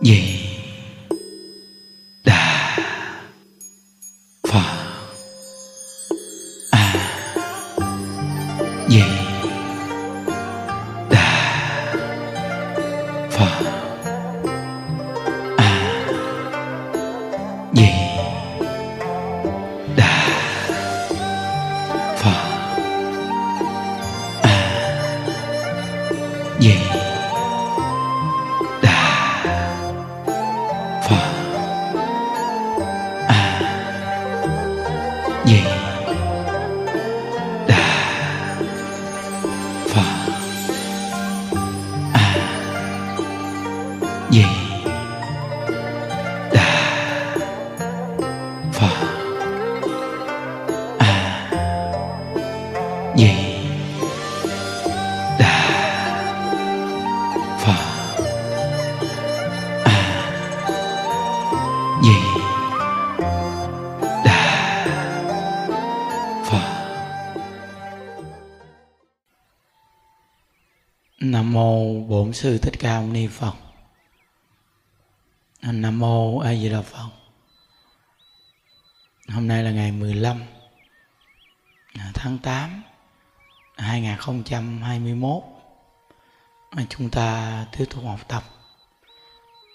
di bổn sư thích ca mâu ni phật. Nam mô a di đà phật. Hôm nay là ngày 15 à, tháng 8 2021 à, chúng ta tiếp tục học tập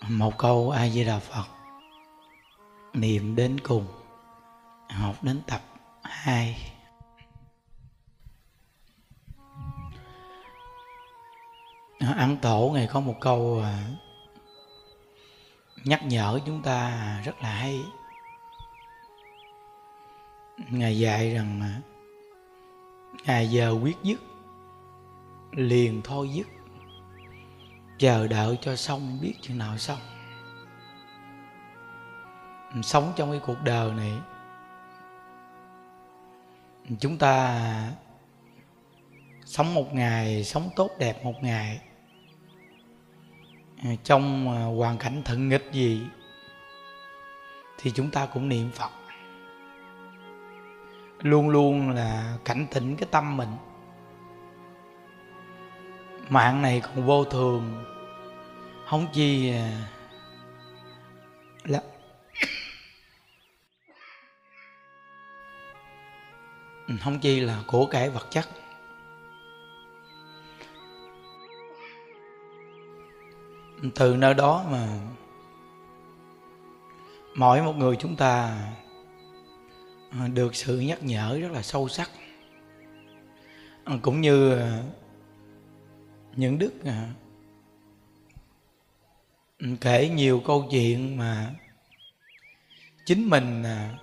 một câu a di đà phật. Niệm đến cùng, học đến tập 2 ăn tổ ngày có một câu à, nhắc nhở chúng ta rất là hay. Ngài dạy rằng ngày ngài giờ quyết dứt, liền thôi dứt, chờ đợi cho xong biết chừng nào xong. Sống trong cái cuộc đời này, chúng ta sống một ngày, sống tốt đẹp một ngày trong à, hoàn cảnh thận nghịch gì, thì chúng ta cũng niệm phật. Luôn luôn là cảnh tỉnh cái tâm mình. Mạng này còn vô thường. Không chi à, là không chi là của cải vật chất. Từ nơi đó mà mỗi một người chúng ta được sự nhắc nhở rất là sâu sắc. Cũng như những đức à, kể nhiều câu chuyện mà chính mình à,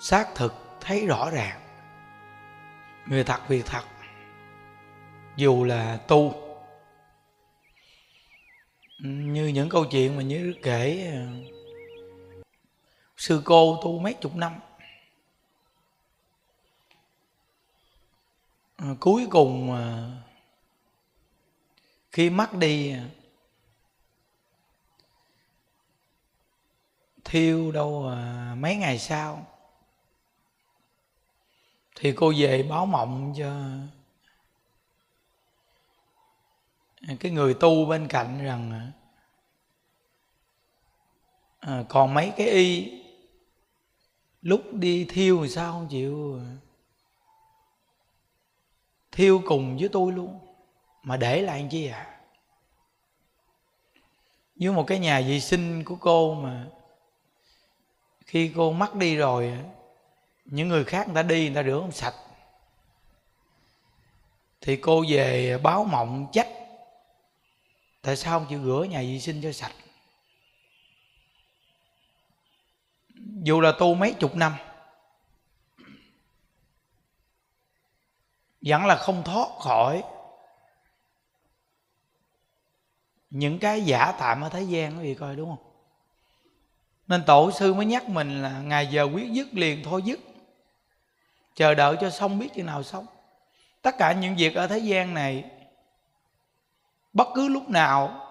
xác thực thấy rõ ràng. Người thật việc thật, dù là tu như những câu chuyện mà như kể à, sư cô tu mấy chục năm. À, cuối cùng à, khi mất đi à, thiêu đâu à, mấy ngày sau thì cô về báo mộng cho cái người tu bên cạnh rằng à, còn mấy cái y lúc đi thiêu thì sao không chịu? Thiêu cùng với tôi luôn. Mà để lại chi à? Như một cái nhà vệ sinh của cô mà khi cô mất đi rồi những người khác người ta đi người ta rửa không sạch. Thì cô về báo mộng trách tại sao không chịu rửa nhà vệ sinh cho sạch? Dù là tu mấy chục năm, vẫn là không thoát khỏi những cái giả tạm ở thế gian quý vị coi đúng không? Nên tổ sư mới nhắc mình là ngày giờ quyết dứt liền thôi dứt. Chờ đợi cho xong biết chừng nào xong. Tất cả những việc ở thế gian này bất cứ lúc nào,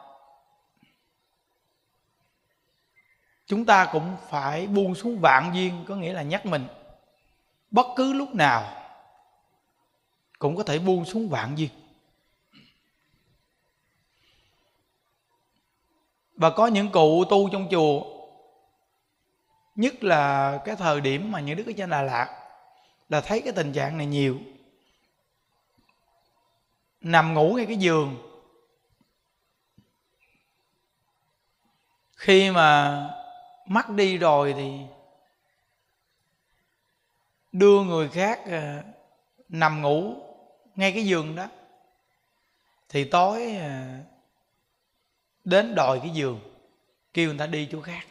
chúng ta cũng phải buông xuống vạn duyên có nghĩa là nhắc mình. Bất cứ lúc nào, cũng có thể buông xuống vạn duyên và có những cụ tu trong chùa, nhất là cái thời điểm mà những đức ở trên đà lạt, là thấy cái tình trạng này nhiều. Nằm ngủ ngay cái giường khi mà mất đi rồi thì đưa người khác ờ, nằm ngủ ngay cái giường đó. Thì tối ờ, đến đòi cái giường kêu người ta đi chỗ khác.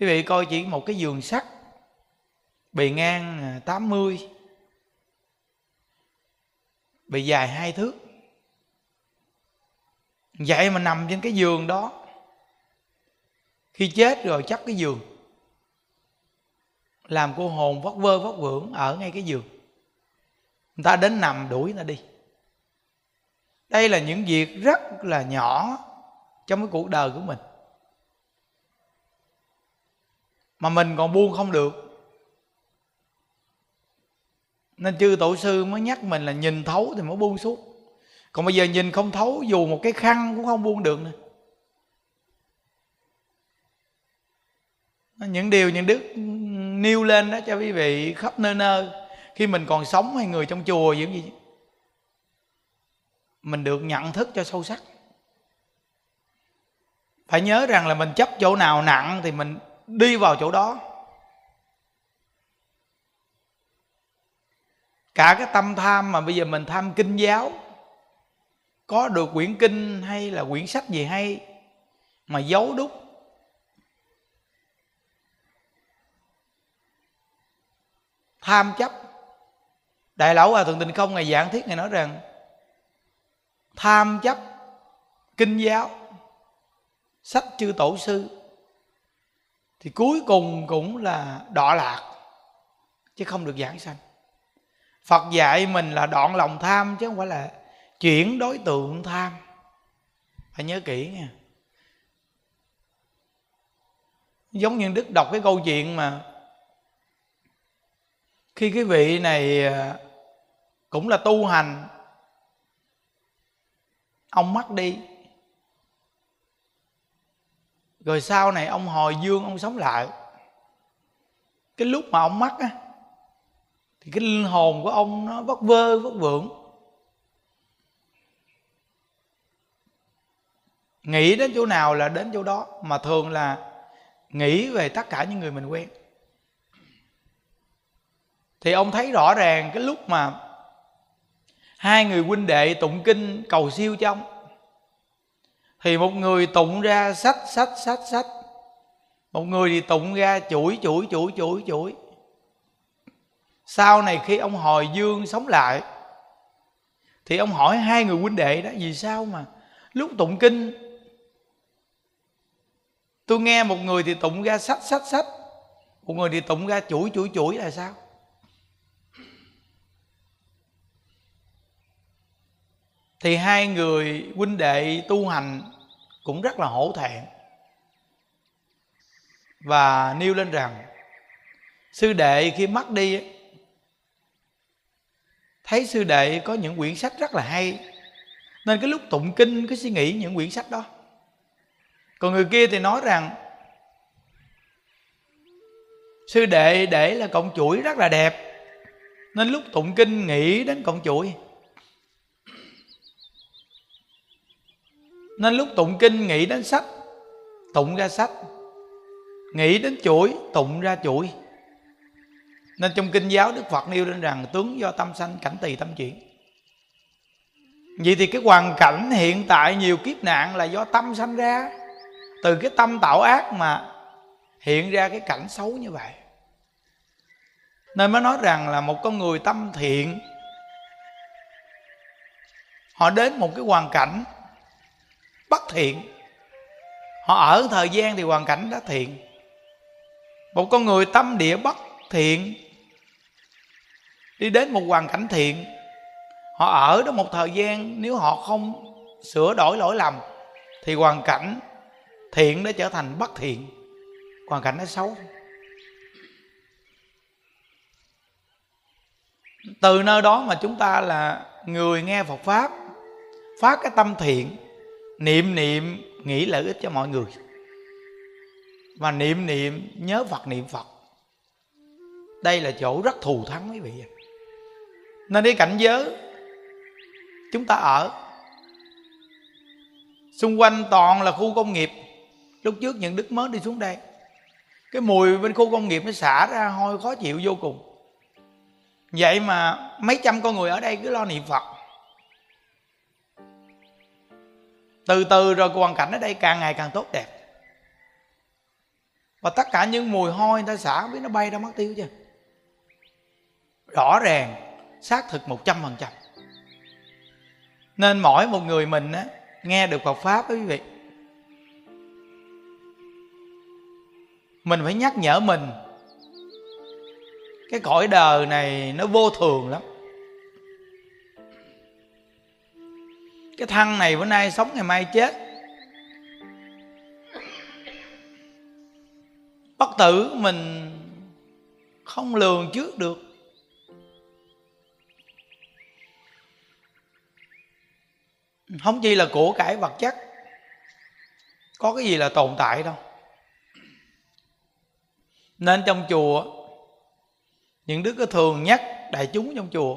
Quý vị coi chỉ một cái giường sắt bề ngang ờ, 80 à, bề dài hai thước. Vậy mà nằm trên cái giường đó khi chết rồi chắc cái giường. Làm cô hồn vất vơ vất vưởng ở ngay cái giường. Người ta đến nằm đuổi người ta đi. Đây là những việc rất là nhỏ trong cái cuộc đời của mình. Mà mình còn buông không được. Nên chư tổ sư mới nhắc mình là nhìn thấu thì mới buông xuống. Còn bây giờ nhìn không thấu, dù một cái khăn cũng không buông được nữa. Những điều những đức nêu lên đó cho quý vị khắp nơi nơi. Khi mình còn sống hay người trong chùa những gì mình được nhận thức cho sâu sắc. Phải nhớ rằng là mình chấp chỗ nào nặng thì mình đi vào chỗ đó. Cả cái tâm tham mà bây giờ mình tham kinh giáo, có được quyển kinh hay là quyển sách gì hay mà giấu đúc tham chấp. Đại lão hòa thượng tịnh không ngày giảng thiết ngài nói rằng, tham chấp, kinh giáo, sách chư tổ sư, thì cuối cùng cũng là đọa lạc, chứ không được giảng sanh. Phật dạy mình là đoạn lòng tham, chứ không phải là chuyển đối tượng tham. Phải nhớ kỹ nha. Giống như đức đọc cái câu chuyện mà khi cái vị này à, cũng là tu hành, ông mất đi. Rồi sau này ông hồi dương, ông sống lại. Cái lúc mà ông mất á, thì cái linh hồn của ông nó vất vơ vất vưởng. Nghĩ đến chỗ nào là đến chỗ đó, mà thường là nghĩ về tất cả những người mình quen thì ông thấy rõ ràng cái lúc mà hai người huynh đệ tụng kinh cầu siêu cho ông. Thì một người tụng ra sách sách sách sách. Một người thì tụng ra chuỗi chuỗi chuỗi chuỗi chuỗi. Sau này khi ông hồi dương sống lại, thì ông hỏi hai người huynh đệ đó, vì sao mà lúc tụng kinh, tôi nghe một người thì tụng ra sách sách sách, một người thì tụng ra chuỗi chuỗi chuỗi là sao? Thì hai người huynh đệ tu hành cũng rất là hổ thẹn và nêu lên rằng, sư đệ khi mất đi thấy sư đệ có những quyển sách rất là hay. Nên cái lúc tụng kinh cứ suy nghĩ những quyển sách đó. Còn người kia thì nói rằng, sư đệ để là cọng chuỗi rất là đẹp. Nên lúc tụng kinh nghĩ đến cọng chuỗi. Nên lúc tụng kinh nghĩ đến sách, tụng ra sách. Nghĩ đến chuỗi, tụng ra chuỗi. Nên trong kinh giáo đức phật nêu lên rằng tướng do tâm sanh, cảnh tỳ tâm chuyển vậy thì cái hoàn cảnh hiện tại nhiều kiếp nạn là do tâm sanh ra. Từ cái tâm tạo ác mà hiện ra cái cảnh xấu như vậy. Nên mới nói rằng là một con người tâm thiện, họ đến một cái hoàn cảnh bất thiện. Họ ở thời gian thì hoàn cảnh đã thiện. Một con người tâm địa bất thiện, đi đến một hoàn cảnh thiện, họ ở đó một thời gian, nếu họ không sửa đổi lỗi lầm, thì hoàn cảnh thiện đã trở thành bất thiện, hoàn cảnh nó xấu. Từ nơi đó mà chúng ta là người nghe Phật pháp, phát cái tâm thiện niệm niệm, nghĩ lợi ích cho mọi người. Và niệm niệm, nhớ phật niệm phật đây là chỗ rất thù thắng quý vị nên đi cảnh giới chúng ta ở, xung quanh toàn là khu công nghiệp. Lúc trước những đức mới đi xuống đây, cái mùi bên khu công nghiệp nó xả ra, hôi khó chịu vô cùng. Vậy mà mấy trăm con người ở đây cứ lo niệm phật. Từ từ rồi hoàn cảnh ở đây càng ngày càng tốt đẹp. Và tất cả những mùi hôi người ta xả biết nó bay ra mất tiêu chưa rõ ràng xác thực một trăm phần trăm. Nên mỗi một người mình á, nghe được Phật pháp đó quý vị. Mình phải nhắc nhở mình cái cõi đời này nó vô thường lắm. Cái thân này bữa nay sống ngày mai chết. Bất tử mình không lường trước được. Không chỉ là của cải vật chất, có cái gì là tồn tại đâu. Nên trong chùa, những đứa có thường nhắc đại chúng trong chùa,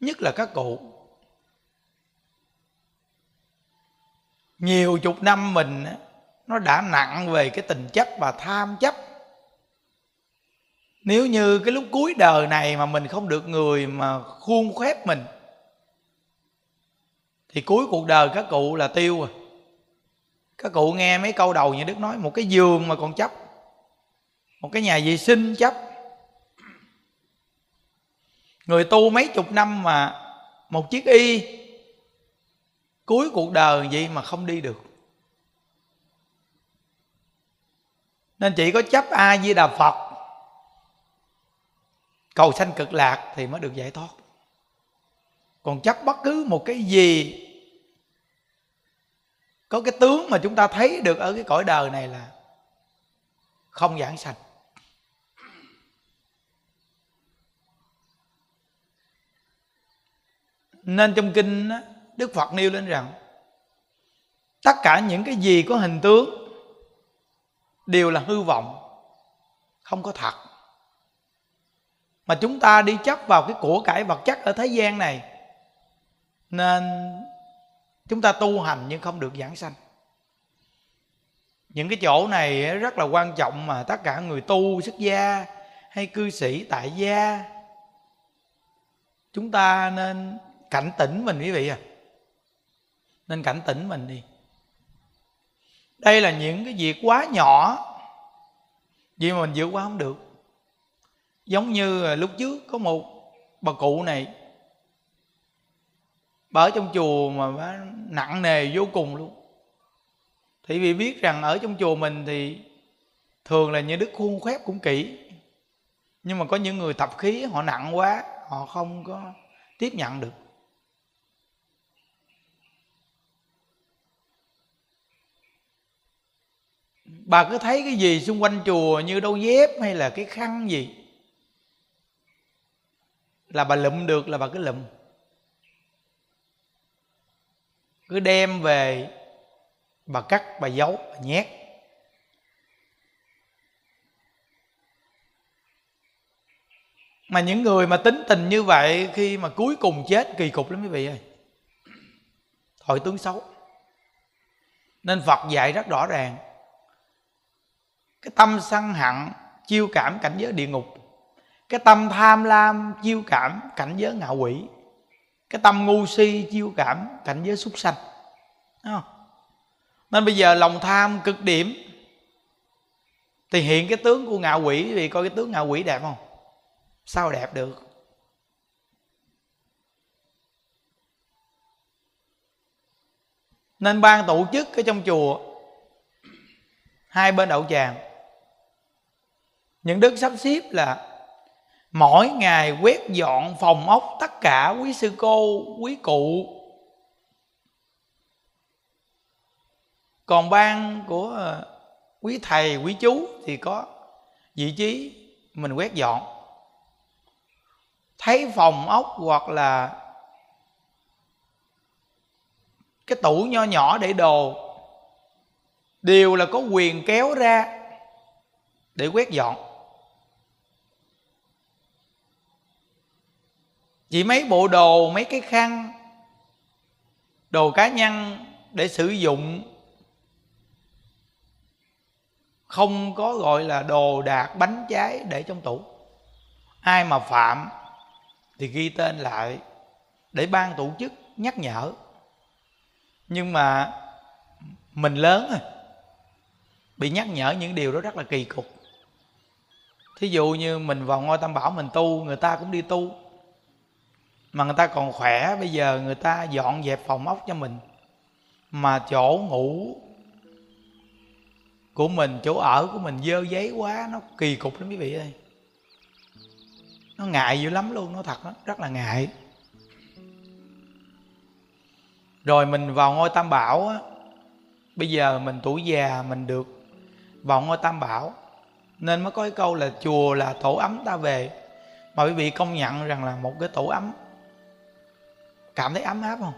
nhất là các cụ. Nhiều chục năm mình nó đã nặng về cái tình chấp và tham chấp. Nếu như cái lúc cuối đời này mà mình không được người mà khuôn khép mình, thì cuối cuộc đời các cụ là tiêu rồi các cụ nghe mấy câu đầu như đức nói, một cái giường mà còn chấp, một cái nhà vệ sinh chấp. Người tu mấy chục năm mà một chiếc y cuối cuộc đời vậy mà không đi được. Nên chỉ có chấp a di đà phật. Cầu sanh cực lạc thì mới được giải thoát. Còn chấp bất cứ một cái gì, có cái tướng mà chúng ta thấy được ở cái cõi đời này là không giảng sanh. Nên trong kinh đức phật nêu lên rằng, tất cả những cái gì có hình tướng đều là hư vọng, không có thật. Mà chúng ta đi chấp vào cái của cải vật chất ở thế gian này, nên chúng ta tu hành nhưng không được giảng sanh. Những cái chỗ này rất là quan trọng mà tất cả người tu, xuất gia hay cư sĩ tại gia, chúng ta nên cảnh tỉnh mình quý vị à nên cảnh tỉnh mình đi. Đây là những cái việc quá nhỏ. Vì mà mình vượt qua không được. Giống như lúc trước có một bà cụ này, bà ở trong chùa mà bà nặng nề vô cùng luôn. Thì vì biết rằng ở trong chùa mình thì thường là những đức khuôn khép cũng kỹ. Nhưng mà có những người tập khí họ nặng quá, họ không có tiếp nhận được. Bà cứ thấy cái gì xung quanh chùa như đôi dép hay là cái khăn gì? Là bà lụm được là bà cứ lụm. Cứ đem về, bà cắt, bà giấu, bà nhét. Mà những người mà tính tình như vậy, khi mà cuối cùng chết, kỳ cục lắm quý vị ơi. Thổi tướng xấu. Nên phật dạy rất rõ ràng cái tâm sân hận chiêu cảm cảnh giới địa ngục. Cái tâm tham lam chiêu cảm cảnh giới ngạ quỷ. Cái tâm ngu si chiêu cảm cảnh giới súc sanh. Không? nên bây giờ lòng tham cực điểm. Thì hiện cái tướng của ngạ quỷ vì coi cái tướng ngạ quỷ đẹp không? Sao đẹp được? Nên ban tổ chức ở trong chùa. Hai bên đậu tràng những đức sắp xếp là mỗi ngày quét dọn phòng ốc tất cả quý sư cô, quý cụ. Còn ban của ờ, quý thầy, quý chú thì có vị trí mình quét dọn. Thấy phòng ốc hoặc là cái tủ nho nhỏ để đồ, đều là có quyền kéo ra để quét dọn. Chỉ mấy bộ đồ, mấy cái khăn, đồ cá nhân để sử dụng. Không có gọi là đồ đạc bánh trái để trong tủ. Ai mà phạm thì ghi tên lại để ban tổ chức nhắc nhở. Nhưng mà mình lớn rồi, bị nhắc nhở những điều đó rất là kỳ cục. Thí dụ như mình vào ngôi tam bảo mình tu, người ta cũng đi tu mà người ta còn khỏe bây giờ người ta dọn dẹp phòng ốc cho mình. Mà chỗ ngủ của mình chỗ ở của mình dơ giấy quá nó kỳ cục lắm quý vị ơi. Nó ngại dữ lắm luôn nó thật đó, rất là ngại. Rồi mình vào ngôi tam bảo á bây giờ mình tuổi già mình được vào ngôi tam bảo. Nên mới có cái câu là chùa là tổ ấm ta về. Mà quý vị công nhận rằng là một cái tổ ấm cảm thấy ấm áp không?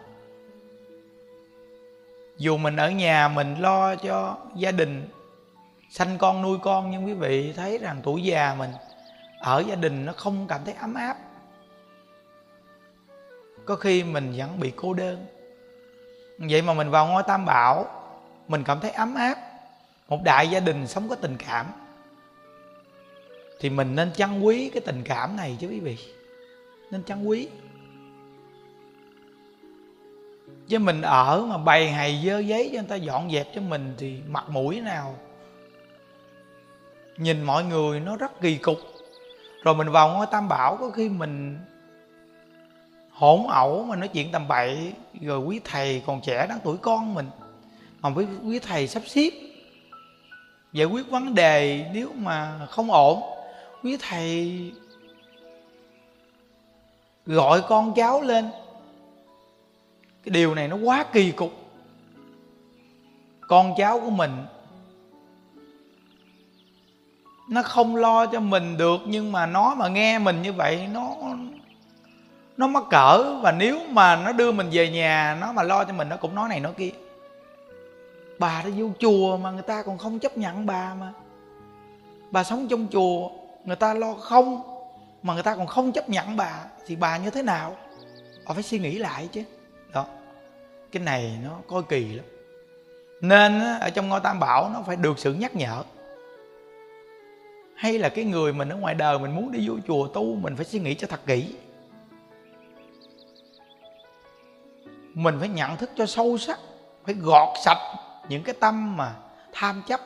Dù mình ở nhà, mình lo cho gia đình, sanh con, nuôi con, nhưng quý vị thấy rằng tuổi già mình ở gia đình nó không cảm thấy ấm áp. Có khi mình vẫn bị cô đơn. Vậy mà mình vào ngôi tam bảo, mình cảm thấy ấm áp. Một đại gia đình sống có tình cảm. Thì mình nên trân quý cái tình cảm này chứ quý vị. Nên trân quý chứ mình ở mà bày hày dơ giấy cho người ta dọn dẹp cho mình thì mặt mũi nào? Nhìn mọi người nó rất kỳ cục. Rồi mình vào ngôi tam bảo, có khi mình hỗn ẩu mà nói chuyện tầm bậy, rồi quý thầy còn trẻ đáng tuổi con mình. Mà với quý thầy sắp xếp giải quyết vấn đề nếu mà không ổn. Quý thầy gọi con cháu lên cái điều này nó quá kỳ cục. Con cháu của mình, nó không lo cho mình được, nhưng mà nó mà nghe mình như vậy, nó nó mắc cỡ. Và nếu mà nó đưa mình về nhà, nó mà lo cho mình, nó cũng nói này nói kia. Bà đã vô chùa mà người ta còn không chấp nhận bà mà. Bà sống trong chùa, người ta lo không, mà người ta còn không chấp nhận bà, thì bà như thế nào? Bà phải suy nghĩ lại chứ cái này nó coi kỳ lắm. Nên ở trong ngôi tam bảo nó phải được sự nhắc nhở. Hay là cái người mình ở ngoài đời mình muốn đi vô chùa tu, mình phải suy nghĩ cho thật kỹ. Mình phải nhận thức cho sâu sắc, phải gọt sạch những cái tâm mà tham chấp,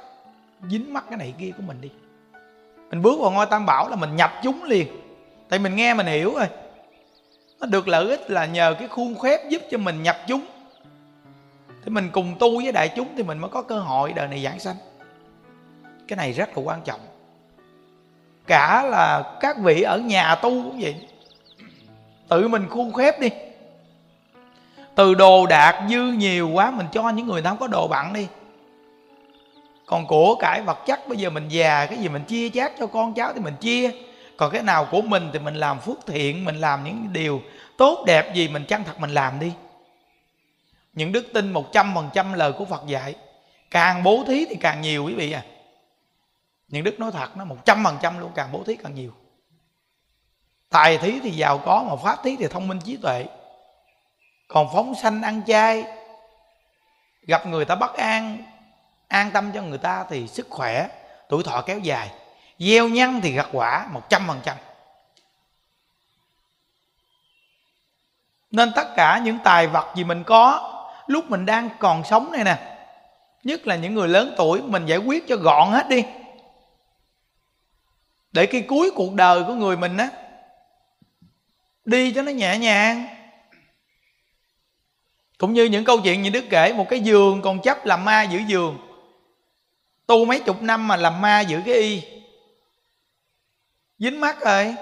dính mắc cái này kia của mình đi. Mình bước vào ngôi tam bảo là mình nhập chúng liền. Tại mình nghe mình hiểu rồi. Nó được lợi ích là nhờ cái khuôn khép giúp cho mình nhập chúng thì mình cùng tu với đại chúng thì mình mới có cơ hội đời này giảng sanh. Cái này rất là quan trọng. Cả là các vị ở nhà tu cũng vậy. Tự mình khuôn khép đi. Từ đồ đạc dư nhiều quá, mình cho những người ta không có đồ bặn đi. Còn của cải vật chất, bây giờ mình già, cái gì mình chia chác cho con cháu thì mình chia. Còn cái nào của mình thì mình làm phước thiện, mình làm những điều tốt đẹp gì mình chân thật mình làm đi những đức tin một trăm phần trăm lời của Phật dạy. Càng bố thí thì càng nhiều, quý vị à. Những đức nói thật nó một trăm phần trăm luôn, càng bố thí càng nhiều. Tài thí thì giàu có, mà pháp thí thì thông minh trí tuệ. Còn phóng sanh, ăn chay, gặp người ta bất an an tâm cho người ta thì sức khỏe, tuổi thọ kéo dài. Gieo nhân thì gặt quả, một trăm phần trăm. Nên tất cả những tài vật gì mình có lúc mình đang còn sống này nè, nhất là những người lớn tuổi, mình giải quyết cho gọn hết đi. Để khi cuối cuộc đời của người mình á, đi cho nó nhẹ nhàng. Cũng như những câu chuyện như đức kể, một cái giường còn chấp làm ma giữ giường. Tu mấy chục năm mà làm ma giữ cái y. Dính mắt rồi.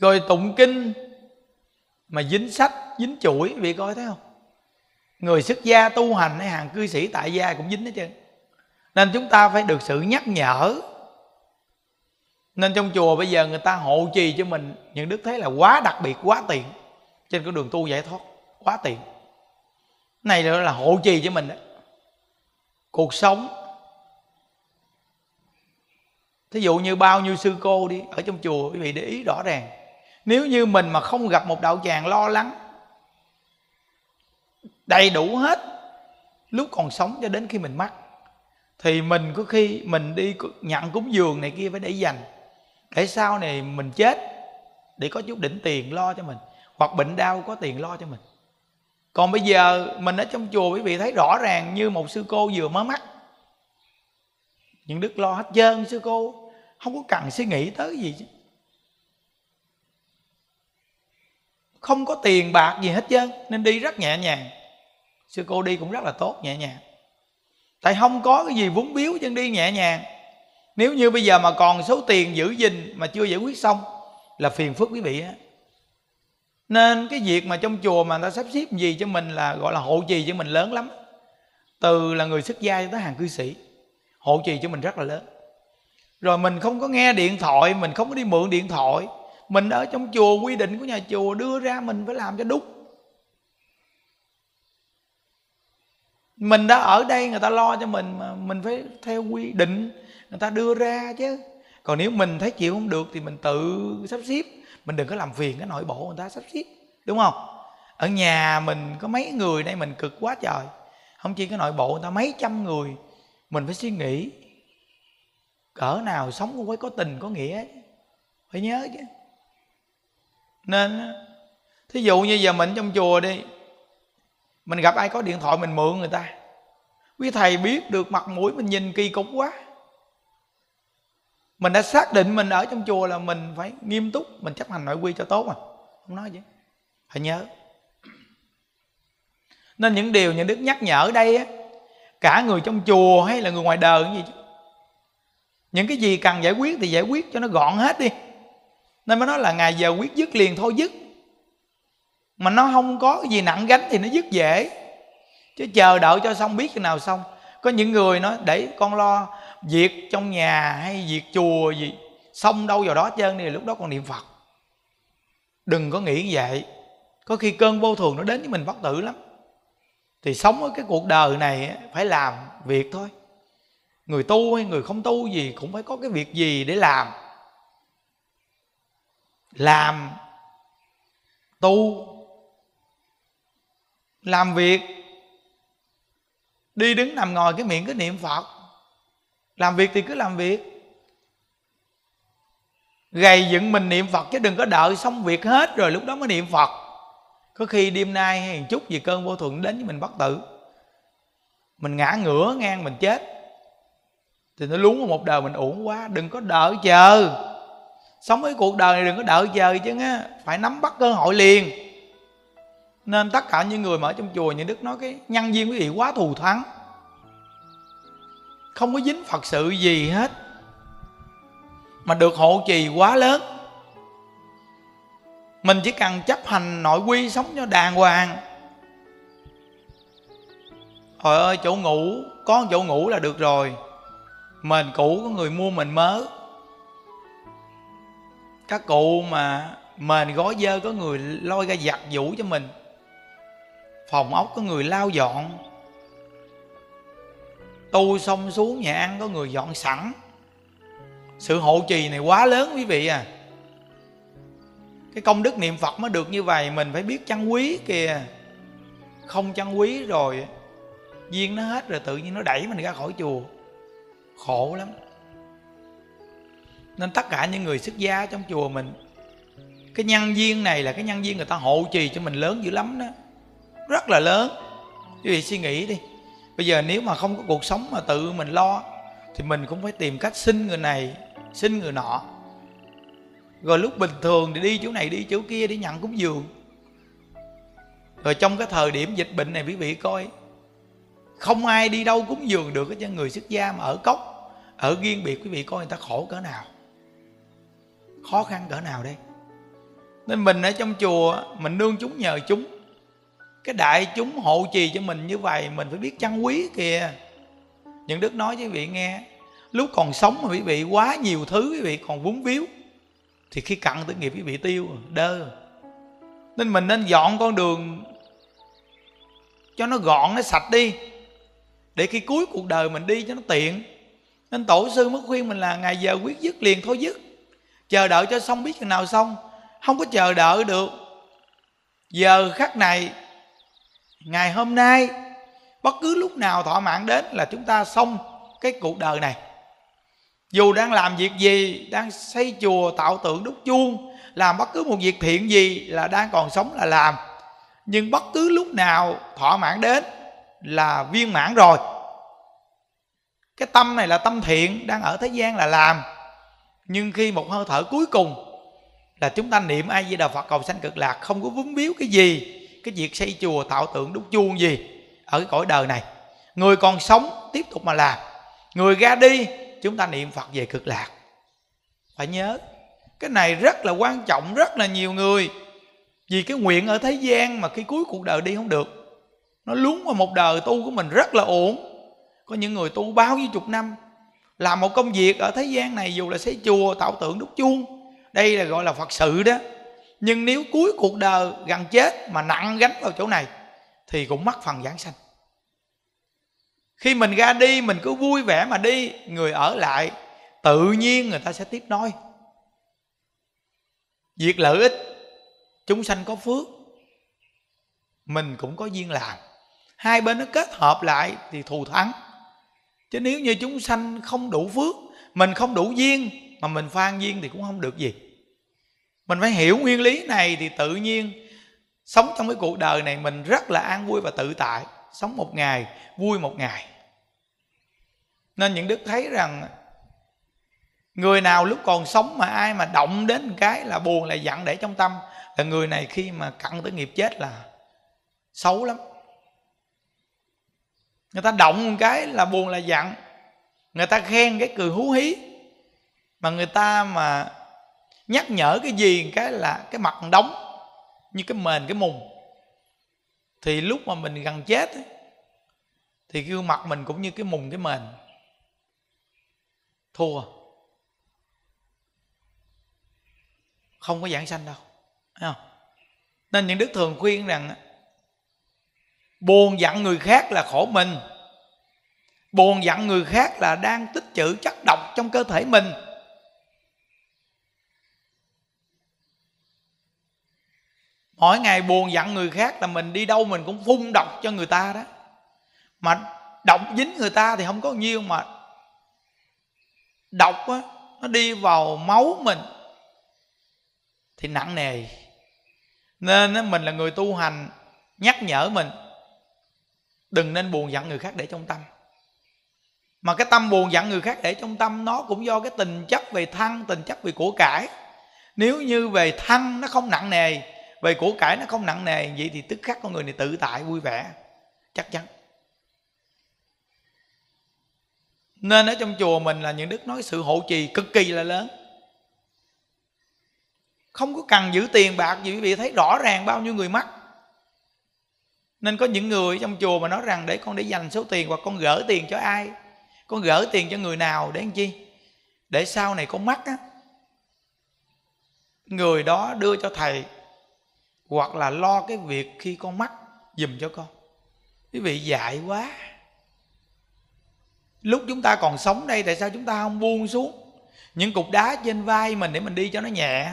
Rồi tụng kinh mà dính sách, dính chuỗi vì coi thấy không? Người xuất gia tu hành hay hàng cư sĩ tại gia cũng dính hết trơn. Nên chúng ta phải được sự nhắc nhở. Nên trong chùa bây giờ người ta hộ trì cho mình những đức thấy là quá đặc biệt, quá tiện. Trên con đường tu giải thoát, quá tiện. Này là hộ trì cho mình đó cuộc sống. Thí dụ như bao nhiêu sư cô đi ở trong chùa, quý vị để ý rõ ràng nếu như mình mà không gặp một đạo tràng lo lắng, đầy đủ hết lúc còn sống cho đến khi mình mất thì mình có khi mình đi nhận cúng dường này kia phải để dành. Để sau này mình chết để có chút đỉnh tiền lo cho mình, hoặc bệnh đau có tiền lo cho mình. Còn bây giờ mình ở trong chùa quý vị thấy rõ ràng như một sư cô vừa mới mắt những đức lo hết trơn, sư cô, không có cần suy nghĩ tới gì chứ. Không có tiền bạc gì hết trơn, nên đi rất nhẹ nhàng. Sư cô đi cũng rất là tốt, nhẹ nhàng. Tại không có cái gì vốn biếu chân đi nhẹ nhàng. Nếu như bây giờ mà còn số tiền giữ gìn mà chưa giải quyết xong, là phiền phức quý vị á. Nên cái việc mà trong chùa mà người ta sắp xếp gì cho mình là gọi là hộ trì cho mình lớn lắm. Từ là người xuất gia tới hàng cư sĩ, hộ trì cho mình rất là lớn. Rồi mình không có nghe điện thoại, mình không có đi mượn điện thoại mình ở trong chùa, quy định của nhà chùa đưa ra mình phải làm cho đúng. Mình đã ở đây, người ta lo cho mình mà mình phải theo quy định, người ta đưa ra chứ. Còn nếu mình thấy chịu không được thì mình tự sắp xếp. Mình đừng có làm phiền cái nội bộ người ta sắp xếp, đúng không? Ở nhà mình có mấy người đây mình cực quá trời. Không chỉ cái nội bộ người ta, mấy trăm người. Mình phải suy nghĩ, cỡ nào sống cũng phải có tình, có nghĩa phải nhớ chứ nên thí dụ như giờ mình trong chùa đi, mình gặp ai có điện thoại mình mượn người ta, quý thầy biết được mặt mũi mình nhìn kỳ cục quá. Mình đã xác định mình ở trong chùa là mình phải nghiêm túc, mình chấp hành nội quy cho tốt mà. Không nói gì. Phải nhớ. Nên những điều những đức nhắc nhở ở đây á, cả người trong chùa hay là người ngoài đời cái gì chứ? Những cái gì cần giải quyết thì giải quyết cho nó gọn hết đi nên mới nói là ngày giờ quyết dứt liền thôi dứt. Mà nó không có cái gì nặng gánh thì nó dứt dễ. Chứ chờ đợi cho xong biết khi nào xong. Có những người nói, để con lo việc trong nhà hay việc chùa gì, xong đâu vào đó trơn thì lúc đó còn niệm phật. Đừng có nghĩ như vậy. Có khi cơn vô thường nó đến với mình bất tử lắm. Thì sống ở cái cuộc đời này phải làm việc thôi. Người tu hay người không tu gì cũng phải có cái việc gì để làm làm tu, làm việc, đi đứng nằm ngồi cái miệng cứ niệm phật. Làm việc thì cứ làm việc. Gầy dựng mình niệm phật chứ đừng có đợi xong việc hết rồi lúc đó mới niệm phật. Có khi đêm nay hay một chút gì cơn vô thuận đến với mình bất tử. Mình ngã ngửa ngang mình chết. Thì nó lún một đời mình uổng quá, đừng có đợi chờ sống với cuộc đời này đừng có đợi chờ chứ á phải nắm bắt cơ hội liền. Nên tất cả những người mà ở trong chùa những đức nói cái nhân duyên quý vị quá thù thắng. Không có dính phật sự gì hết. Mà được hộ trì quá lớn. Mình chỉ cần chấp hành nội quy sống cho đàng hoàng. Trời ơi, chỗ ngủ, có chỗ ngủ là được rồi. Mền cũ có người mua mình mới các cụ mà mền gói dơ có người lôi ra giặt vũ cho mình. Phòng ốc có người lao dọn. Tu xong xuống nhà ăn có người dọn sẵn. Sự hộ trì này quá lớn quý vị à. Cái công đức niệm phật mới được như vậy, mình phải biết chăn quý kìa. Không chăn quý rồi duyên nó hết rồi tự nhiên nó đẩy mình ra khỏi chùa. Khổ lắm nên tất cả những người xuất gia trong chùa mình, cái nhân duyên này là cái nhân duyên người ta hộ trì cho mình lớn dữ lắm đó. Rất là lớn. Quý vị suy nghĩ đi. Bây giờ nếu mà không có cuộc sống mà tự mình lo, thì mình cũng phải tìm cách xin người này, xin người nọ. Rồi lúc bình thường thì đi chỗ này, đi chỗ kia để nhận cúng dường. Rồi trong cái thời điểm dịch bệnh này quý vị coi, không ai đi đâu cúng dường được cho người xuất gia mà ở cốc, ở riêng biệt quý vị coi người ta khổ cỡ nào khó khăn cỡ nào đây? Nên mình ở trong chùa, mình nương chúng nhờ chúng. Cái đại chúng hộ trì cho mình như vậy, mình phải biết trân quý kìa. Những đức nói với vị nghe, lúc còn sống mà quý vị quá nhiều thứ, quý vị còn vướng víu, thì khi cận tử nghiệp quý vị tiêu, đơ. Nên mình nên dọn con đường cho nó gọn, nó sạch đi. Để khi cuối cuộc đời mình đi cho nó tiện. Nên tổ sư mới khuyên mình là ngày giờ quyết dứt liền thôi dứt chờ đợi cho xong biết chừng nào xong. Không có chờ đợi được. Giờ khắc này, ngày hôm nay, bất cứ lúc nào thọ mạng đến là chúng ta xong cái cuộc đời này. Dù đang làm việc gì, đang xây chùa, tạo tượng đúc chuông, làm bất cứ một việc thiện gì là đang còn sống là làm. Nhưng bất cứ lúc nào thọ mãn đến là viên mãn rồi. Cái tâm này là tâm thiện, đang ở thế gian là làm nhưng khi một hơi thở cuối cùng là chúng ta niệm ai di đà phật cầu sanh cực lạc, không có vướng biếu cái gì, cái việc xây chùa, tạo tượng, đúc chuông gì ở cái cõi đời này. Người còn sống tiếp tục mà làm. Người ra đi, chúng ta niệm phật về cực lạc. Phải nhớ, cái này rất là quan trọng, rất là nhiều người. Vì cái nguyện ở thế gian mà khi cuối cuộc đời đi không được. Nó lún vào một đời tu của mình rất là ổn có những người tu bao nhiêu chục năm làm một công việc ở thế gian này, dù là xây chùa, tạo tượng, đúc chuông, đây là gọi là phật sự đó. Nhưng nếu cuối cuộc đời gần chết mà nặng gánh vào chỗ này, thì cũng mất phần giảng sanh. Khi mình ra đi, mình cứ vui vẻ mà đi, người ở lại, tự nhiên người ta sẽ tiếp nối việc lợi ích, chúng sanh có phước, mình cũng có duyên làm hai bên nó kết hợp lại thì thù thắng chứ nếu như chúng sanh không đủ phước, mình không đủ duyên, mà mình phan duyên thì cũng không được gì. Mình phải hiểu nguyên lý này thì tự nhiên sống trong cái cuộc đời này mình rất là an vui và tự tại. Sống một ngày, vui một ngày. Nên những đức thấy rằng người nào lúc còn sống mà ai mà động đến cái là buồn, là giận để trong tâm, là người này khi mà cận tới nghiệp chết là xấu lắm người ta động một cái là buồn là giận. Người ta khen cái cười hú hí. Mà người ta mà nhắc nhở cái gì cái là cái mặt đóng như cái mền cái mùng. Thì lúc mà mình gần chết ấy, thì gương mặt mình cũng như cái mùng cái mền. Thua. Không có giảng sanh đâu. Thấy không? nên những đức thường khuyên rằng buồn giận người khác là khổ mình. Buồn giận người khác là đang tích trữ chất độc trong cơ thể mình. Mỗi ngày buồn giận người khác là mình đi đâu mình cũng phun độc cho người ta đó. Mà độc dính người ta thì không có nhiêu mà độc á, nó đi vào máu mình thì nặng nề. Nên mình là người tu hành nhắc nhở mình đừng nên buồn giận người khác để trong tâm. Mà cái tâm buồn giận người khác để trong tâm, nó cũng do cái tình chấp về thân, tình chấp về của cải. Nếu như về thân nó không nặng nề, về của cải nó không nặng nề, vậy thì tức khắc con người này tự tại, vui vẻ. Chắc chắn. Nên ở trong chùa mình là những đức nói sự hộ trì cực kỳ là lớn. Không có cần giữ tiền bạc gì, quý vị thấy rõ ràng bao nhiêu người mắc nên có những người trong chùa mà nói rằng, để con để dành số tiền hoặc con gỡ tiền cho ai? Con gỡ tiền cho người nào để làm chi? Để sau này con mắc á. Người đó đưa cho thầy, hoặc là lo cái việc khi con mắc dùm cho con. Quý vị dại quá. Lúc chúng ta còn sống đây, tại sao chúng ta không buông xuống những cục đá trên vai mình để mình đi cho nó nhẹ?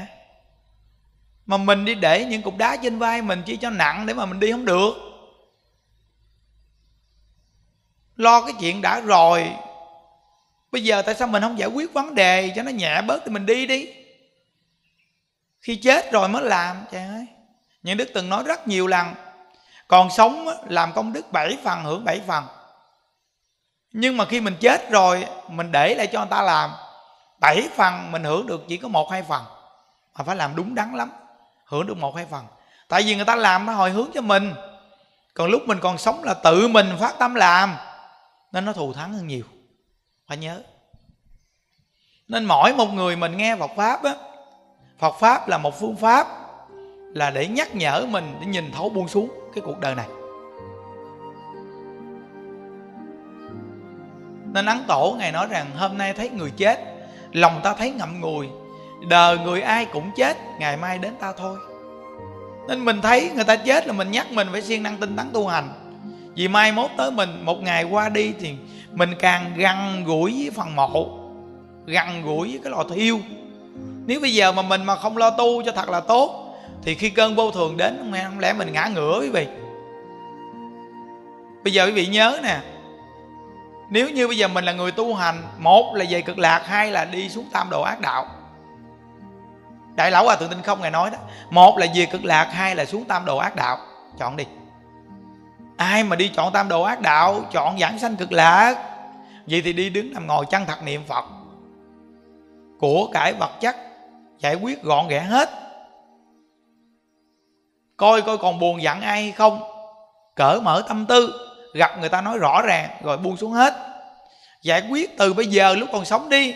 Mà mình đi để những cục đá trên vai mình chỉ cho nặng để mà mình đi không được. Lo cái chuyện đã rồi. Bây giờ tại sao mình không giải quyết vấn đề cho nó nhẹ bớt thì mình đi đi? Khi chết rồi mới làm, trời ơi. Những đức từng nói rất nhiều lần, còn sống làm công đức bảy phần, hưởng bảy phần. Nhưng mà khi mình chết rồi, mình để lại cho người ta làm, bảy phần mình hưởng được chỉ có một hai phần, mà phải làm đúng đắn lắm, hưởng được một hai phần. Tại vì người ta làm nó hồi hướng cho mình, còn lúc mình còn sống là tự mình phát tâm làm nên nó thù thắng hơn nhiều. Phải nhớ. Nên mỗi một người mình nghe Phật pháp á, Phật pháp là một phương pháp là để nhắc nhở mình để nhìn thấu buông xuống cái cuộc đời này. Nên ấn tổ ngài nói rằng, hôm nay thấy người chết, lòng ta thấy ngậm ngùi, đời người ai cũng chết, ngày mai đến ta thôi. Nên mình thấy người ta chết là mình nhắc mình phải siêng năng tinh tấn tu hành vì mai mốt tới mình, một ngày qua đi thì mình càng gần gũi với phần mộ gần gũi với cái lò thiêu. Nếu bây giờ mà mình mà không lo tu cho thật là tốt, thì khi cơn vô thường đến không lẽ mình ngã ngửa quý vị? Bây giờ quý vị nhớ nè, nếu như bây giờ mình là người tu hành, một là về cực lạc, hai là đi xuống tam độ ác đạo. Đại lão hòa thượng tinh không ngài nói đó, một là về cực lạc, hai là xuống tam độ ác đạo. Chọn đi ai mà đi chọn tam đồ ác đạo, chọn giảng sanh cực lạc? Vậy thì đi đứng nằm ngồi chăng thật niệm phật. Của cải vật chất, giải quyết gọn ghẽ hết. Coi coi còn buồn giận ai hay không? Cởi mở tâm tư, gặp người ta nói rõ ràng, rồi buông xuống hết. Giải quyết từ bây giờ lúc còn sống đi.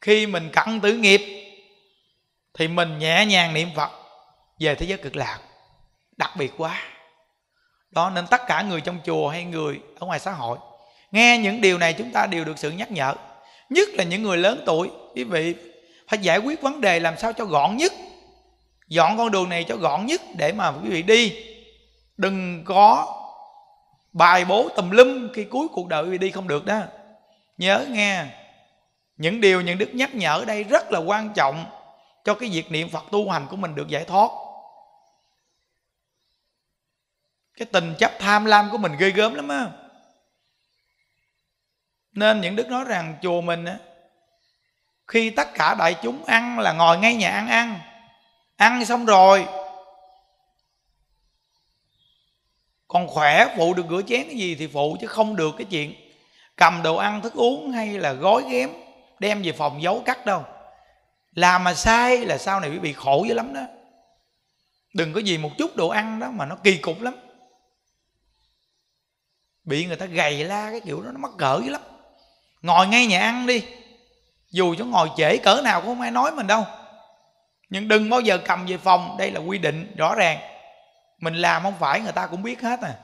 Khi mình cặn tử nghiệp, thì mình nhẹ nhàng niệm phật về thế giới cực lạc. Đặc biệt quá đó, nên tất cả người trong chùa hay người ở ngoài xã hội, nghe những điều này chúng ta đều được sự nhắc nhở. Nhất là những người lớn tuổi, quý vị, phải giải quyết vấn đề làm sao cho gọn nhất. Dọn con đường này cho gọn nhất để mà quý vị đi. Đừng có bài bố tùm lum khi cuối cuộc đời quý vị đi không được đó. Nhớ nghe, những điều những đức nhắc nhở ở đây rất là quan trọng cho cái việc niệm phật tu hành của mình được giải thoát. Cái tình chấp tham lam của mình ghê gớm lắm á. Nên những đức nói rằng chùa mình á, khi tất cả đại chúng ăn là ngồi ngay nhà ăn ăn. Ăn xong rồi, còn khỏe, phụ được rửa chén cái gì thì phụ chứ không được cái chuyện cầm đồ ăn thức uống hay là gói ghém, đem về phòng giấu cắt đâu. Làm mà sai là sau này bị khổ dữ lắm đó. Đừng có gì một chút đồ ăn đó mà nó kỳ cục lắm bị người ta gầy la cái kiểu đó, nó mắc cỡ dữ lắm. Ngồi ngay nhà ăn đi. Dù cho ngồi trễ cỡ nào cũng không ai nói mình đâu. Nhưng đừng bao giờ cầm về phòng. Đây là quy định rõ ràng. Mình làm không phải, người ta cũng biết hết à.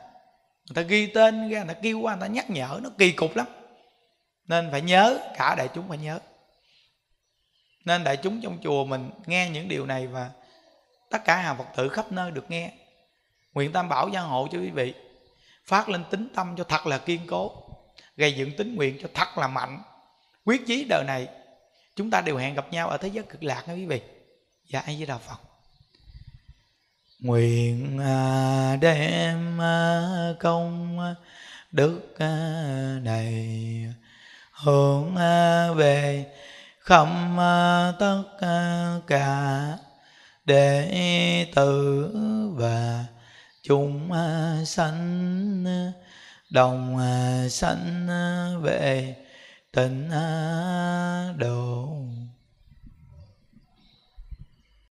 Người ta ghi tên ra, người ta kêu qua, người ta nhắc nhở. Nó kỳ cục lắm. Nên phải nhớ, cả đại chúng phải nhớ. Nên đại chúng trong chùa mình nghe những điều này và tất cả hàng phật tử khắp nơi được nghe. Nguyện tam bảo gia hộ cho quý vị phát lên tính tâm cho thật là kiên cố, gây dựng tính nguyện cho thật là mạnh. Quyết chí đời này, chúng ta đều hẹn gặp nhau ở thế giới cực lạc nha quý vị. Dạ ai với đạo phật. Nguyện à, đem à, công đức à, này hướng về khắp tất cả đệ tử và chúng à, sanh à, đồng à, sanh về tịnh độ.